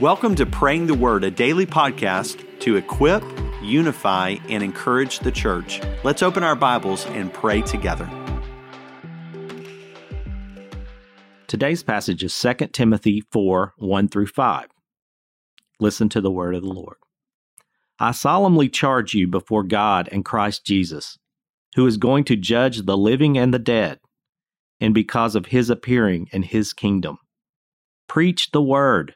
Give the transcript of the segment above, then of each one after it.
Welcome to Praying the Word, a daily podcast to equip, unify, and encourage the church. Let's open our Bibles and pray together. Today's passage is 2 Timothy 4 1 through 5. Listen to the word of the Lord. I solemnly charge you before God and Christ Jesus, who is going to judge the living and the dead, and because of his appearing in his kingdom. Preach the word.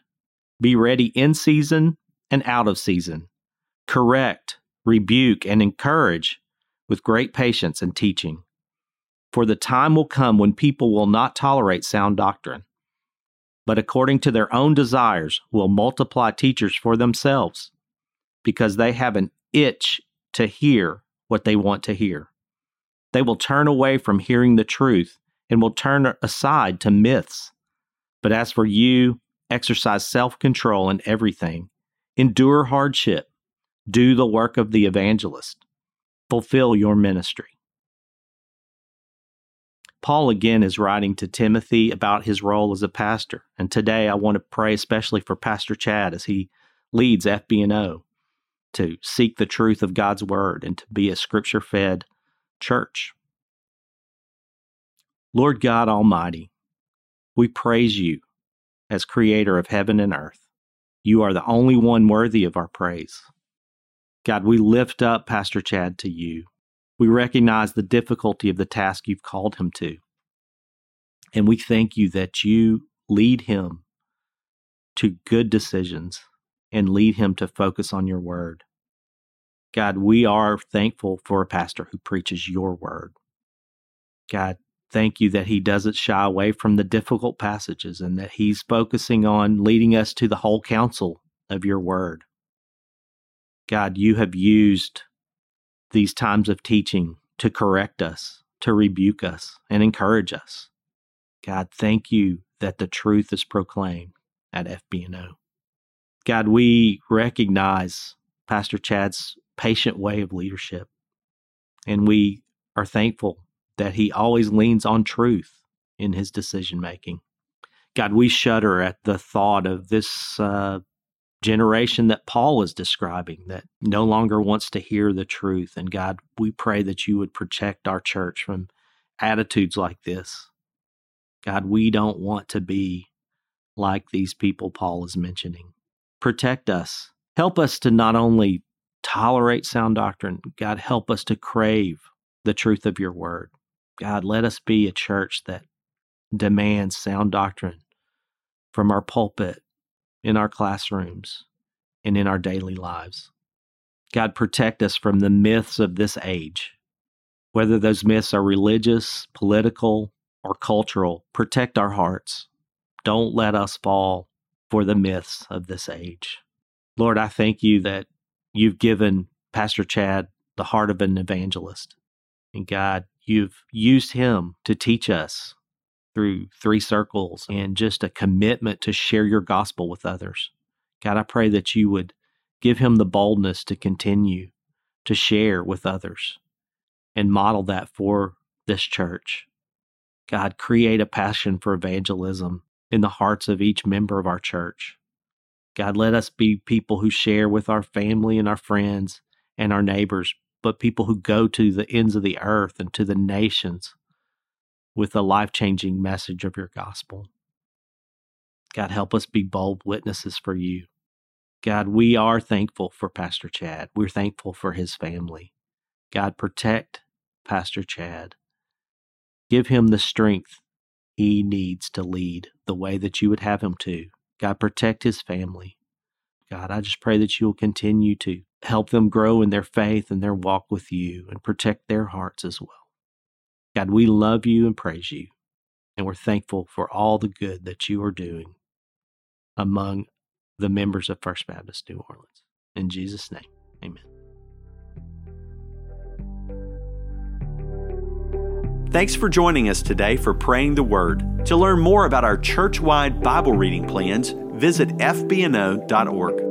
Be ready in season and out of season. Correct, rebuke, and encourage with great patience and teaching. For the time will come when people will not tolerate sound doctrine, but according to their own desires will multiply teachers for themselves, because they have an itch to hear what they want to hear. They will turn away from hearing the truth and will turn aside to myths. But as for you, exercise self control in everything, endure hardship, do the work of the evangelist, fulfill your ministry. Paul again is writing to Timothy about his role as a pastor, and today I want to pray especially for Pastor Chad as he leads FBNO to seek the truth of God's word and to be a scripture fed church. Lord God Almighty, we praise you as creator of heaven and earth. You are the only one worthy of our praise. God, we lift up Pastor Chad to you. We recognize the difficulty of the task you've called him to. And we thank you that you lead him to good decisions and lead him to focus on your word. God, we are thankful for a pastor who preaches your word. God, thank you that he doesn't shy away from the difficult passages and that he's focusing on leading us to the whole counsel of your word. God, you have used these times of teaching to correct us, to rebuke us, and encourage us. God, thank you that the truth is proclaimed at FBNO. God, we recognize Pastor Chad's patient way of leadership, and we are thankful that he always leans on truth in his decision making. God, we shudder at the thought of this uh, generation that Paul is describing that no longer wants to hear the truth. And God, we pray that you would protect our church from attitudes like this. God, we don't want to be like these people Paul is mentioning. Protect us. Help us to not only tolerate sound doctrine, God, help us to crave the truth of your word. God, let us be a church that demands sound doctrine from our pulpit, in our classrooms, and in our daily lives. God, protect us from the myths of this age, whether those myths are religious, political, or cultural. Protect our hearts. Don't let us fall for the myths of this age. Lord, I thank you that you've given Pastor Chad the heart of an evangelist. And God, You've used him to teach us through three circles and just a commitment to share your gospel with others. God, I pray that you would give him the boldness to continue to share with others and model that for this church. God, create a passion for evangelism in the hearts of each member of our church. God, let us be people who share with our family and our friends and our neighbors but people who go to the ends of the earth and to the nations with the life changing message of your gospel. God, help us be bold witnesses for you. God, we are thankful for Pastor Chad. We're thankful for his family. God, protect Pastor Chad. Give him the strength he needs to lead the way that you would have him to. God, protect his family. God, I just pray that you will continue to help them grow in their faith and their walk with you and protect their hearts as well. God, we love you and praise you, and we're thankful for all the good that you are doing among the members of First Baptist New Orleans. In Jesus' name, amen. Thanks for joining us today for Praying the Word. To learn more about our church wide Bible reading plans, visit fbno.org.